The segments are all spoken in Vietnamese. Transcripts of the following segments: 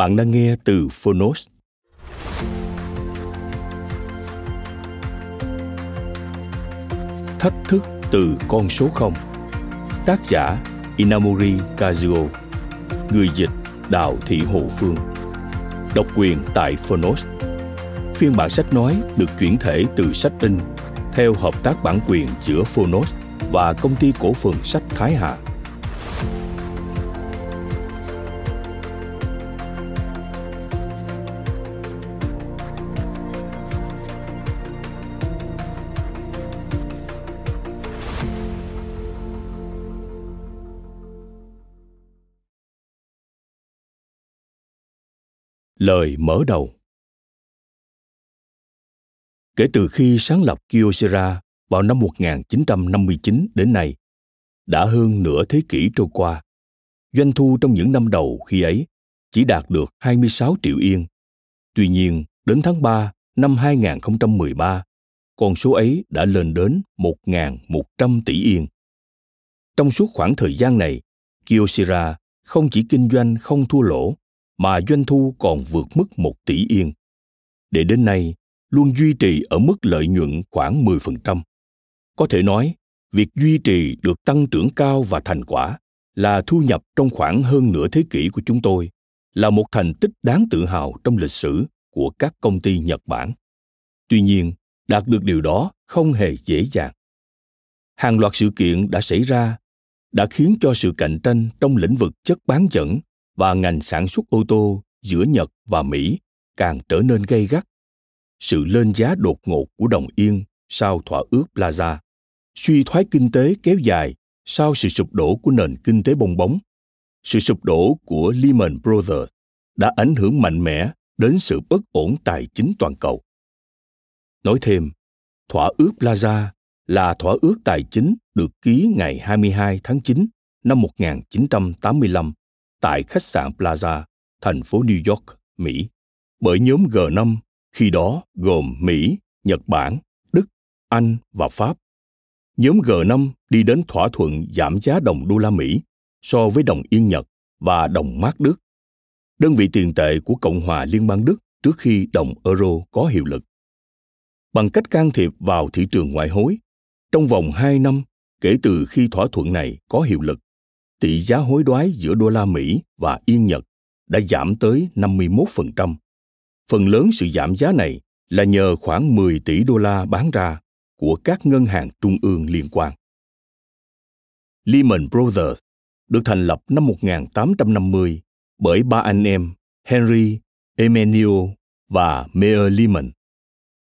Bạn đang nghe từ Phonos. Thách thức từ con số 0 Tác giả Inamori Kazuo Người dịch Đào Thị Hồ Phương Độc quyền tại Phonos Phiên bản sách nói được chuyển thể từ sách in theo hợp tác bản quyền giữa Phonos và công ty cổ phần sách Thái Hà. Lời mở đầu Kể từ khi sáng lập Kyocera vào năm 1959 đến nay, đã hơn nửa thế kỷ trôi qua, doanh thu trong những năm đầu khi ấy chỉ đạt được 26 triệu yên. Tuy nhiên, đến tháng 3 năm 2013, con số ấy đã lên đến 1.100 tỷ yên. Trong suốt khoảng thời gian này, Kyocera không chỉ kinh doanh không thua lỗ mà doanh thu còn vượt mức 1 tỷ yên. Để đến nay, luôn duy trì ở mức lợi nhuận khoảng 10%. Có thể nói, việc duy trì được tăng trưởng cao và thành quả là thu nhập trong khoảng hơn nửa thế kỷ của chúng tôi là một thành tích đáng tự hào trong lịch sử của các công ty Nhật Bản. Tuy nhiên, đạt được điều đó không hề dễ dàng. Hàng loạt sự kiện đã xảy ra đã khiến cho sự cạnh tranh trong lĩnh vực chất bán dẫn và ngành sản xuất ô tô giữa Nhật và Mỹ càng trở nên gay gắt. Sự lên giá đột ngột của đồng yên sau thỏa ước Plaza, suy thoái kinh tế kéo dài sau sự sụp đổ của nền kinh tế bong bóng, sự sụp đổ của Lehman Brothers đã ảnh hưởng mạnh mẽ đến sự bất ổn tài chính toàn cầu. Nói thêm, thỏa ước Plaza là thỏa ước tài chính được ký ngày 22 tháng 9 năm 1985 tại khách sạn Plaza, thành phố New York, Mỹ, bởi nhóm G5 khi đó gồm Mỹ, Nhật Bản, Đức, Anh và Pháp. Nhóm G5 đi đến thỏa thuận giảm giá đồng đô la Mỹ so với đồng yên Nhật và đồng mark Đức, đơn vị tiền tệ của Cộng hòa Liên bang Đức trước khi đồng euro có hiệu lực. Bằng cách can thiệp vào thị trường ngoại hối, trong vòng 2 năm kể từ khi thỏa thuận này có hiệu lực, tỷ giá hối đoái giữa đô la Mỹ và yên Nhật đã giảm tới 51%. Phần lớn sự giảm giá này là nhờ khoảng 10 tỷ đô la bán ra của các ngân hàng trung ương liên quan. Lehman Brothers được thành lập năm 1850 bởi ba anh em Henry, Emmanuel và Meyer Lehman.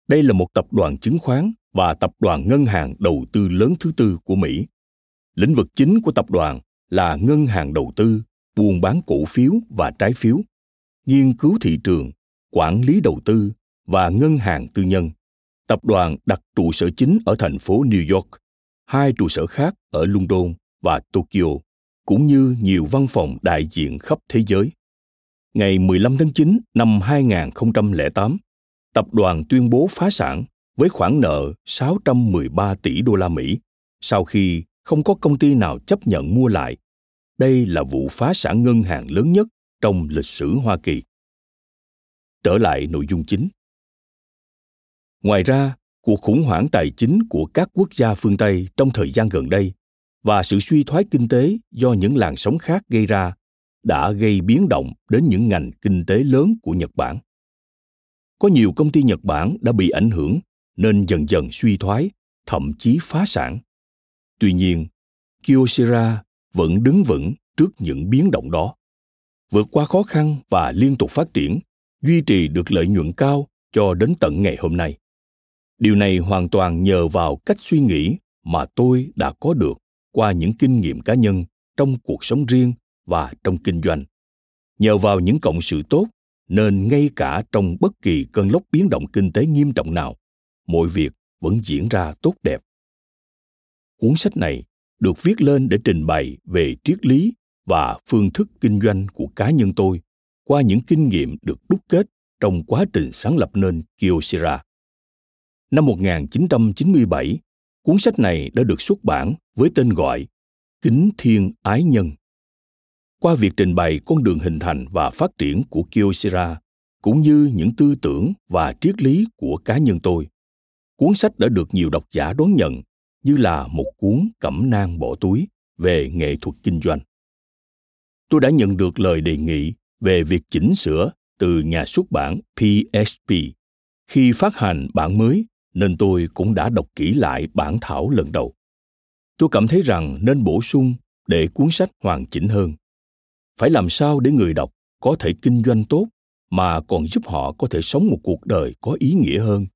Đây là một tập đoàn chứng khoán và tập đoàn ngân hàng đầu tư lớn thứ tư của Mỹ. Lĩnh vực chính của tập đoàn là ngân hàng đầu tư buôn bán cổ phiếu và trái phiếu nghiên cứu thị trường quản lý đầu tư và ngân hàng tư nhân tập đoàn đặt trụ sở chính ở thành phố new york hai trụ sở khác ở london và tokyo cũng như nhiều văn phòng đại diện khắp thế giới. Ngày 15 tháng 9 năm 2008, tập đoàn tuyên bố phá sản với khoản nợ 613 tỷ đô la Mỹ sau khi không có công ty nào chấp nhận mua lại. Đây là vụ phá sản ngân hàng lớn nhất trong lịch sử Hoa Kỳ. Trở lại nội dung chính. Ngoài ra, cuộc khủng hoảng tài chính của các quốc gia phương Tây trong thời gian gần đây và sự suy thoái kinh tế do những làn sóng khác gây ra đã gây biến động đến những ngành kinh tế lớn của Nhật Bản. Có nhiều công ty Nhật Bản đã bị ảnh hưởng nên dần dần suy thoái, thậm chí phá sản. Tuy nhiên, Kyocera vẫn đứng vững trước những biến động đó. Vượt qua khó khăn và liên tục phát triển, duy trì được lợi nhuận cao cho đến tận ngày hôm nay. Điều này hoàn toàn nhờ vào cách suy nghĩ mà tôi đã có được qua những kinh nghiệm cá nhân trong cuộc sống riêng và trong kinh doanh. Nhờ vào những cộng sự tốt nên ngay cả trong bất kỳ cơn lốc biến động kinh tế nghiêm trọng nào, mọi việc vẫn diễn ra tốt đẹp. Cuốn sách này được viết lên để trình bày về triết lý và phương thức kinh doanh của cá nhân tôi qua những kinh nghiệm được đúc kết trong quá trình sáng lập nên Kyocera. Năm 1997, cuốn sách này đã được xuất bản với tên gọi Kính Thiên Ái Nhân. Qua việc trình bày con đường hình thành và phát triển của Kyocera, cũng như những tư tưởng và triết lý của cá nhân tôi, cuốn sách đã được nhiều độc giả đón nhận như là một cuốn cẩm nang bỏ túi về nghệ thuật kinh doanh. Tôi đã nhận được lời đề nghị về việc chỉnh sửa từ nhà xuất bản PSP khi phát hành bản mới nên tôi cũng đã đọc kỹ lại bản thảo lần đầu. Tôi cảm thấy rằng nên bổ sung để cuốn sách hoàn chỉnh hơn. Phải làm sao để người đọc có thể kinh doanh tốt mà còn giúp họ có thể sống một cuộc đời có ý nghĩa hơn.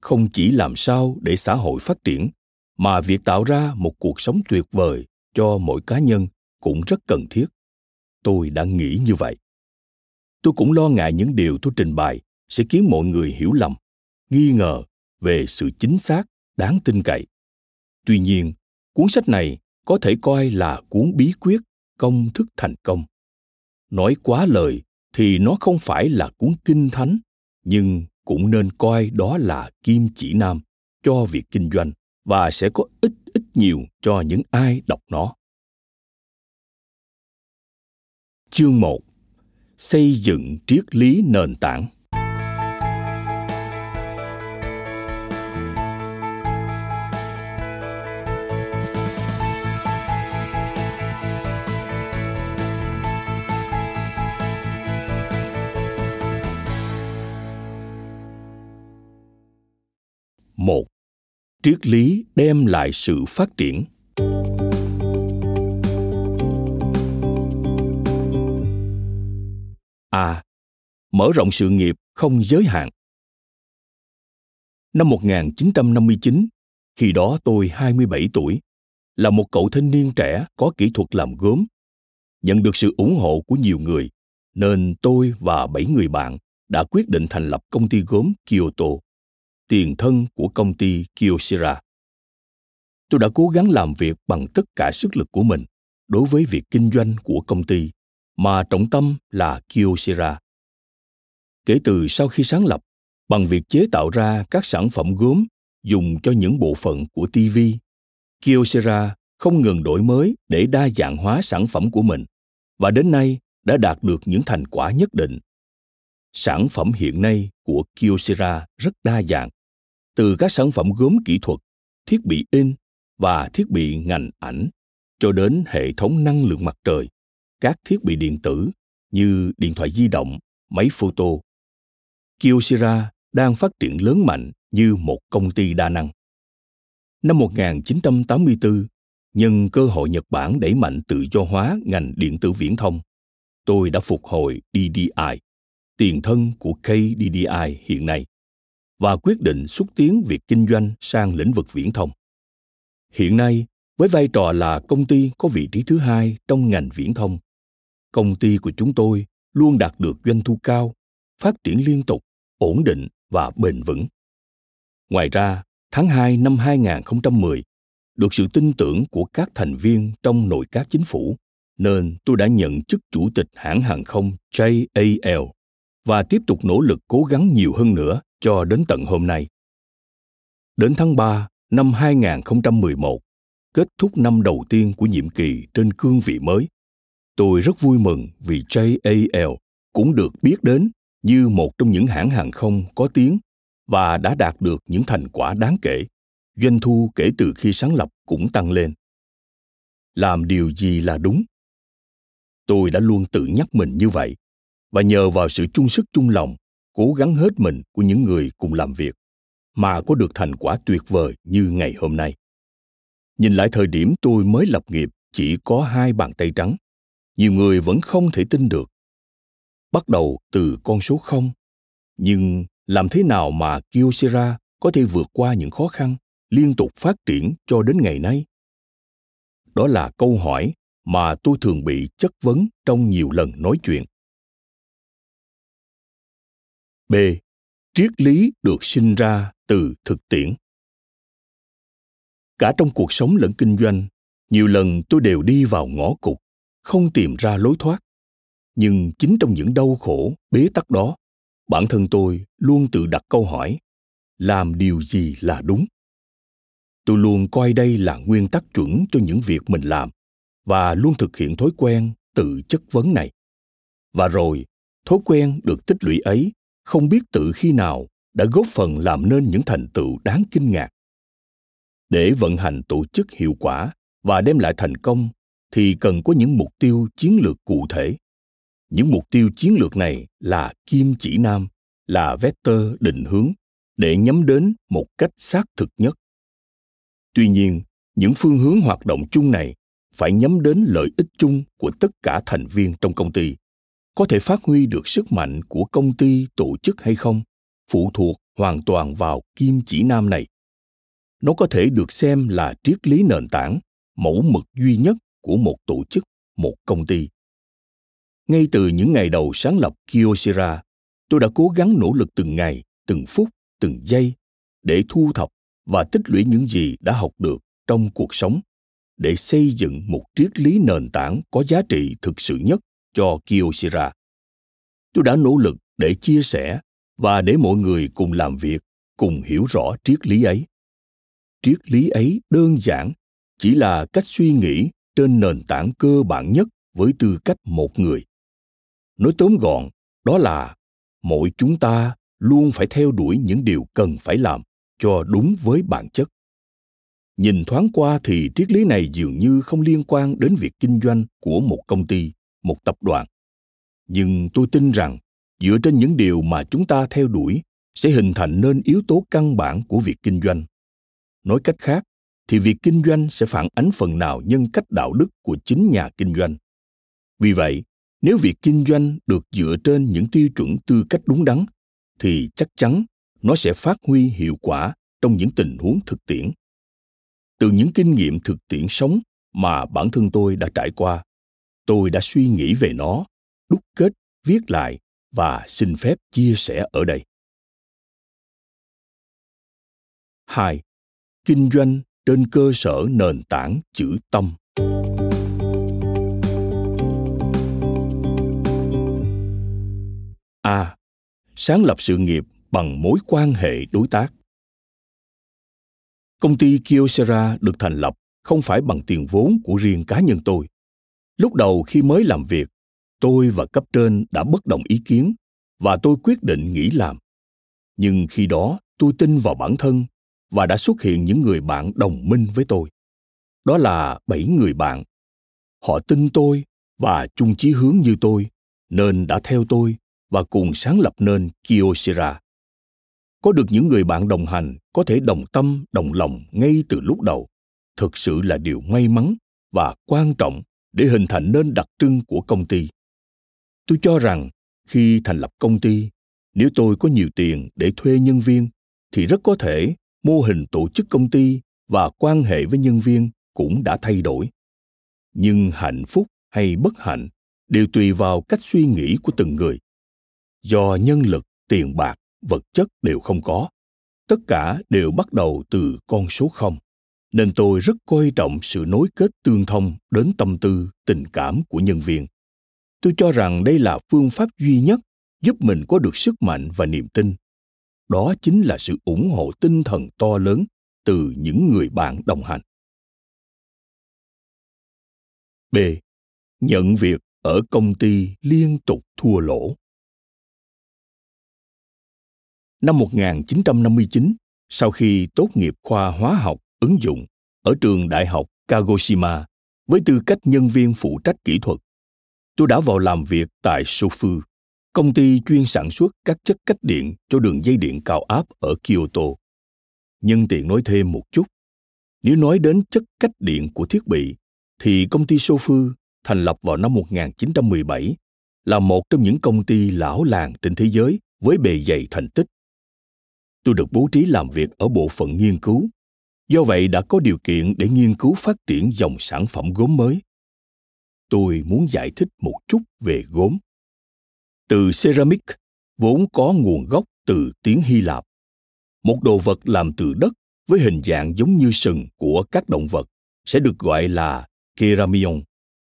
Không chỉ làm sao để xã hội phát triển, mà việc tạo ra một cuộc sống tuyệt vời cho mỗi cá nhân cũng rất cần thiết. Tôi đã nghĩ như vậy. Tôi cũng lo ngại những điều tôi trình bày sẽ khiến mọi người hiểu lầm, nghi ngờ về sự chính xác đáng tin cậy tuy nhiên cuốn sách này có thể coi là cuốn bí quyết công thức thành công nói quá lời thì nó không phải là cuốn kinh thánh nhưng cũng nên coi đó là kim chỉ nam cho việc kinh doanh và sẽ có ít ít nhiều cho những ai đọc nó. Chương 1 Xây dựng triết lý nền tảng triết lý đem lại sự phát triển. A mở rộng sự nghiệp không giới hạn. Năm 1959 khi đó tôi 27 tuổi, là một cậu thanh niên trẻ có kỹ thuật làm gốm. Nhận được sự ủng hộ của nhiều người, nên tôi và bảy người bạn đã quyết định thành lập công ty gốm Kyoto tiền thân của công ty Kyocera. Tôi đã cố gắng làm việc bằng tất cả sức lực của mình đối với việc kinh doanh của công ty, mà trọng tâm là Kyocera. Kể từ sau khi sáng lập, bằng việc chế tạo ra các sản phẩm gốm dùng cho những bộ phận của TV, Kyocera không ngừng đổi mới để đa dạng hóa sản phẩm của mình và đến nay đã đạt được những thành quả nhất định. Sản phẩm hiện nay của Kyocera rất đa dạng, từ các sản phẩm gốm kỹ thuật, thiết bị in và thiết bị ngành ảnh cho đến hệ thống năng lượng mặt trời, các thiết bị điện tử như điện thoại di động, máy photo. Kyocera đang phát triển lớn mạnh như một công ty đa năng. Năm 1984, nhân cơ hội Nhật Bản đẩy mạnh tự do hóa ngành điện tử viễn thông, tôi đã phục hồi DDI, tiền thân của KDDI hiện nay và quyết định xúc tiến việc kinh doanh sang lĩnh vực viễn thông. Hiện nay, với vai trò là công ty có vị trí thứ hai trong ngành viễn thông, công ty của chúng tôi luôn đạt được doanh thu cao, phát triển liên tục, ổn định và bền vững. Ngoài ra, tháng 2 năm 2010, được sự tin tưởng của các thành viên trong nội các chính phủ, nên tôi đã nhận chức chủ tịch hãng hàng không JAL và tiếp tục nỗ lực cố gắng nhiều hơn nữa cho đến tận hôm nay. Đến tháng 3 năm 2011, kết thúc năm đầu tiên của nhiệm kỳ trên cương vị mới, tôi rất vui mừng vì JAL cũng được biết đến như một trong những hãng hàng không có tiếng và đã đạt được những thành quả đáng kể doanh thu kể từ khi sáng lập cũng tăng lên. Làm điều gì là đúng? Tôi đã luôn tự nhắc mình như vậy và nhờ vào sự chung sức chung lòng, cố gắng hết mình của những người cùng làm việc mà có được thành quả tuyệt vời như ngày hôm nay. Nhìn lại thời điểm tôi mới lập nghiệp, chỉ có hai bàn tay trắng. Nhiều người vẫn không thể tin được. Bắt đầu từ con số không. Nhưng làm thế nào mà Kyocera có thể vượt qua những khó khăn liên tục phát triển cho đến ngày nay? Đó là câu hỏi mà tôi thường bị chất vấn trong nhiều lần nói chuyện b. Triết lý được sinh ra từ thực tiễn. Cả trong cuộc sống lẫn kinh doanh, nhiều lần tôi đều đi vào ngõ cụt, không tìm ra lối thoát. Nhưng chính trong những đau khổ, bế tắc đó, bản thân tôi luôn tự đặt câu hỏi, làm điều gì là đúng? Tôi luôn coi đây là nguyên tắc chuẩn cho những việc mình làm và luôn thực hiện thói quen tự chất vấn này. Và rồi, thói quen được tích lũy ấy không biết tự khi nào đã góp phần làm nên những thành tựu đáng kinh ngạc. Để vận hành tổ chức hiệu quả và đem lại thành công, thì cần có những mục tiêu chiến lược cụ thể. Những mục tiêu chiến lược này là kim chỉ nam, là vector định hướng để nhắm đến một cách xác thực nhất. Tuy nhiên, những phương hướng hoạt động chung này phải nhắm đến lợi ích chung của tất cả thành viên trong công ty có thể phát huy được sức mạnh của công ty tổ chức hay không phụ thuộc hoàn toàn vào kim chỉ nam này. Nó có thể được xem là triết lý nền tảng mẫu mực duy nhất của một tổ chức một công ty. Ngay từ những ngày đầu sáng lập Kyocera, tôi đã cố gắng nỗ lực từng ngày, từng phút, từng giây để thu thập và tích lũy những gì đã học được trong cuộc sống để xây dựng một triết lý nền tảng có giá trị thực sự nhất cho Kyocera. Tôi đã nỗ lực để chia sẻ và để mọi người cùng làm việc, cùng hiểu rõ triết lý ấy. Triết lý ấy đơn giản chỉ là cách suy nghĩ trên nền tảng cơ bản nhất với tư cách một người nói tóm gọn đó là mỗi chúng ta luôn phải theo đuổi những điều cần phải làm cho đúng với bản chất nhìn thoáng qua thì triết lý này dường như không liên quan đến việc kinh doanh của một công ty một tập đoàn. Nhưng tôi tin rằng, dựa trên những điều mà chúng ta theo đuổi, sẽ hình thành nên yếu tố căn bản của việc kinh doanh. Nói cách khác, thì việc kinh doanh sẽ phản ánh phần nào nhân cách đạo đức của chính nhà kinh doanh. Vì vậy, nếu việc kinh doanh được dựa trên những tiêu chuẩn tư cách đúng đắn, thì chắc chắn nó sẽ phát huy hiệu quả trong những tình huống thực tiễn. Từ những kinh nghiệm thực tiễn sống mà bản thân tôi đã trải qua tôi đã suy nghĩ về nó, đúc kết, viết lại và xin phép chia sẻ ở đây 2. Kinh doanh trên cơ sở nền tảng chữ tâm. A. Sáng lập sự nghiệp bằng mối quan hệ đối tác. Công ty Kyocera được thành lập không phải bằng tiền vốn của riêng cá nhân tôi. Lúc đầu khi mới làm việc, tôi và cấp trên đã bất đồng ý kiến và tôi quyết định nghỉ làm. Nhưng khi đó, tôi tin vào bản thân và đã xuất hiện những người bạn đồng minh với tôi. Đó là bảy người bạn. Họ tin tôi và chung chí hướng như tôi, nên đã theo tôi và cùng sáng lập nên Kyocera. Có được những người bạn đồng hành có thể đồng tâm, đồng lòng ngay từ lúc đầu, thực sự là điều may mắn và quan trọng để hình thành nên đặc trưng của công ty. Tôi cho rằng khi thành lập công ty, nếu tôi có nhiều tiền để thuê nhân viên thì rất có thể mô hình tổ chức công ty và quan hệ với nhân viên cũng đã thay đổi. Nhưng hạnh phúc hay bất hạnh đều tùy vào cách suy nghĩ của từng người. Do nhân lực tiền bạc vật chất đều không có tất cả đều bắt đầu từ con số không nên tôi rất coi trọng sự nối kết tương thông đến tâm tư tình cảm của nhân viên. Tôi cho rằng đây là phương pháp duy nhất giúp mình có được sức mạnh và niềm tin. Đó chính là sự ủng hộ tinh thần to lớn từ những người bạn đồng hành. B. Nhận việc ở công ty liên tục thua lỗ. Năm 1959, sau khi tốt nghiệp khoa hóa học ứng dụng ở trường đại học Kagoshima với tư cách nhân viên phụ trách kỹ thuật, tôi đã vào làm việc tại Sofu, công ty chuyên sản xuất các chất cách điện cho đường dây điện cao áp ở Kyoto. Nhân tiện nói thêm một chút, nếu nói đến chất cách điện của thiết bị, thì công ty Sofu thành lập vào năm 1917 là một trong những công ty lão làng trên thế giới với bề dày thành tích. Tôi được bố trí làm việc ở bộ phận nghiên cứu, do vậy đã có điều kiện để nghiên cứu phát triển dòng sản phẩm gốm mới. Tôi muốn giải thích một chút về gốm. Từ ceramic vốn có nguồn gốc từ tiếng Hy Lạp. Một đồ vật làm từ đất với hình dạng giống như sừng của các động vật sẽ được gọi là keramion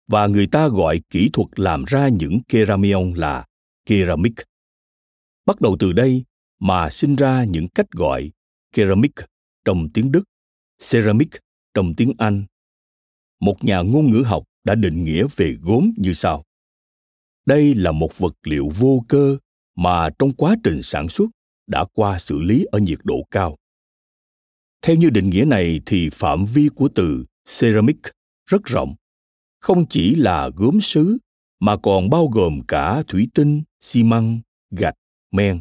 và người ta gọi kỹ thuật làm ra những keramion là keramic Bắt đầu từ đây mà sinh ra những cách gọi keramic trong tiếng Đức, ceramic, trong tiếng Anh. Một nhà ngôn ngữ học đã định nghĩa về gốm như sau. Đây là một vật liệu vô cơ mà trong quá trình sản xuất đã qua xử lý ở nhiệt độ cao. Theo như định nghĩa này thì phạm vi của từ ceramic rất rộng không chỉ là gốm sứ, mà còn bao gồm cả thủy tinh, xi măng, gạch, men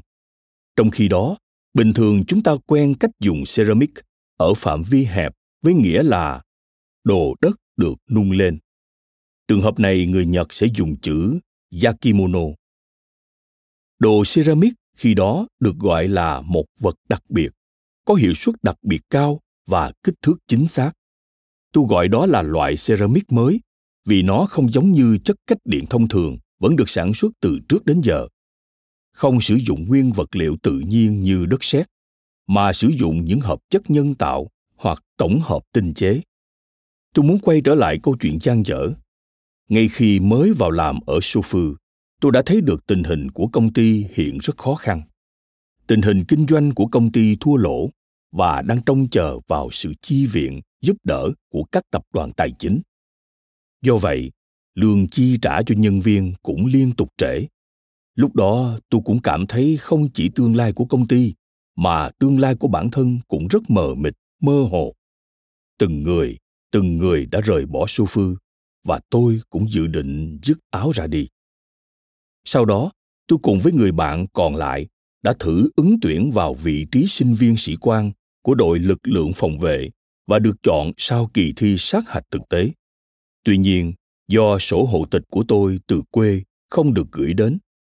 trong khi đó, bình thường chúng ta quen cách dùng ceramic ở phạm vi hẹp với nghĩa là đồ đất được nung lên. Trường hợp này người nhật sẽ dùng chữ yakimono. Đồ ceramic khi đó được gọi là một vật đặc biệt, có hiệu suất đặc biệt cao và kích thước chính xác. Tôi gọi đó là loại ceramic mới, vì nó không giống như chất cách điện thông thường, vẫn được sản xuất từ trước đến giờ. Không sử dụng nguyên vật liệu tự nhiên như đất sét mà sử dụng những hợp chất nhân tạo hoặc tổng hợp tinh chế tôi muốn quay trở lại câu chuyện trang dở ngay khi mới vào làm ở Sofu, tôi đã thấy được tình hình của công ty hiện rất khó khăn. Tình hình kinh doanh của công ty thua lỗ và đang trông chờ vào sự chi viện, giúp đỡ của các tập đoàn tài chính. Do vậy, lương chi trả cho nhân viên cũng liên tục trễ. Lúc đó tôi cũng cảm thấy không chỉ tương lai của công ty, mà tương lai của bản thân cũng rất mờ mịt, mơ hồ. Từng người, từng người đã rời bỏ su phư, và tôi cũng dự định dứt áo ra đi. Sau đó, tôi cùng với người bạn còn lại đã thử ứng tuyển vào vị trí sinh viên sĩ quan của đội lực lượng phòng vệ và được chọn sau kỳ thi sát hạch thực tế. Tuy nhiên, do sổ hộ tịch của tôi từ quê không được gửi đến,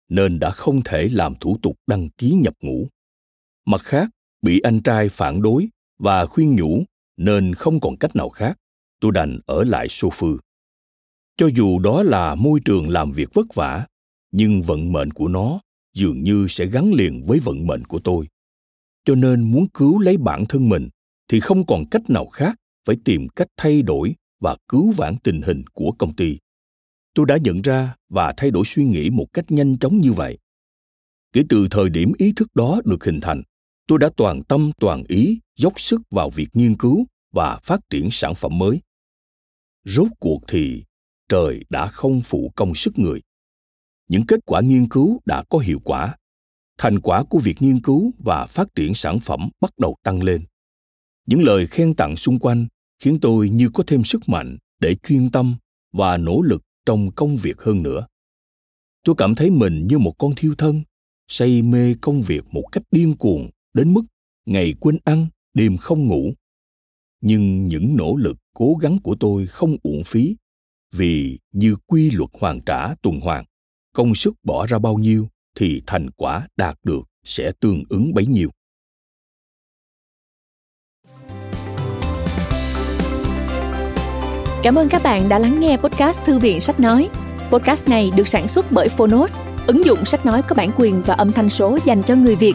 nên đã không thể làm thủ tục đăng ký nhập ngũ. Mặt khác, bị anh trai phản đối và khuyên nhủ nên không còn cách nào khác, tôi đành ở lại Sô Phư. Cho dù đó là môi trường làm việc vất vả, nhưng vận mệnh của nó dường như sẽ gắn liền với vận mệnh của tôi. Cho nên muốn cứu lấy bản thân mình thì không còn cách nào khác phải tìm cách thay đổi và cứu vãn tình hình của công ty tôi đã nhận ra và thay đổi suy nghĩ một cách nhanh chóng như vậy kể từ thời điểm ý thức đó được hình thành tôi đã toàn tâm, toàn ý dốc sức vào việc nghiên cứu và phát triển sản phẩm mới. Rốt cuộc thì, trời đã không phụ công sức người. Những kết quả nghiên cứu đã có hiệu quả. Thành quả của việc nghiên cứu và phát triển sản phẩm bắt đầu tăng lên. Những lời khen tặng xung quanh khiến tôi như có thêm sức mạnh để chuyên tâm và nỗ lực trong công việc hơn nữa. Tôi cảm thấy mình như một con thiêu thân, say mê công việc một cách điên cuồng đến mức ngày quên ăn đêm không ngủ nhưng những nỗ lực cố gắng của tôi không uổng phí vì như quy luật hoàn trả tuần hoàn công sức bỏ ra bao nhiêu thì thành quả đạt được sẽ tương ứng bấy nhiêu Cảm ơn các bạn đã lắng nghe podcast Thư viện Sách Nói. Podcast này được sản xuất bởi Phonos, ứng dụng sách nói có bản quyền và âm thanh số dành cho người Việt.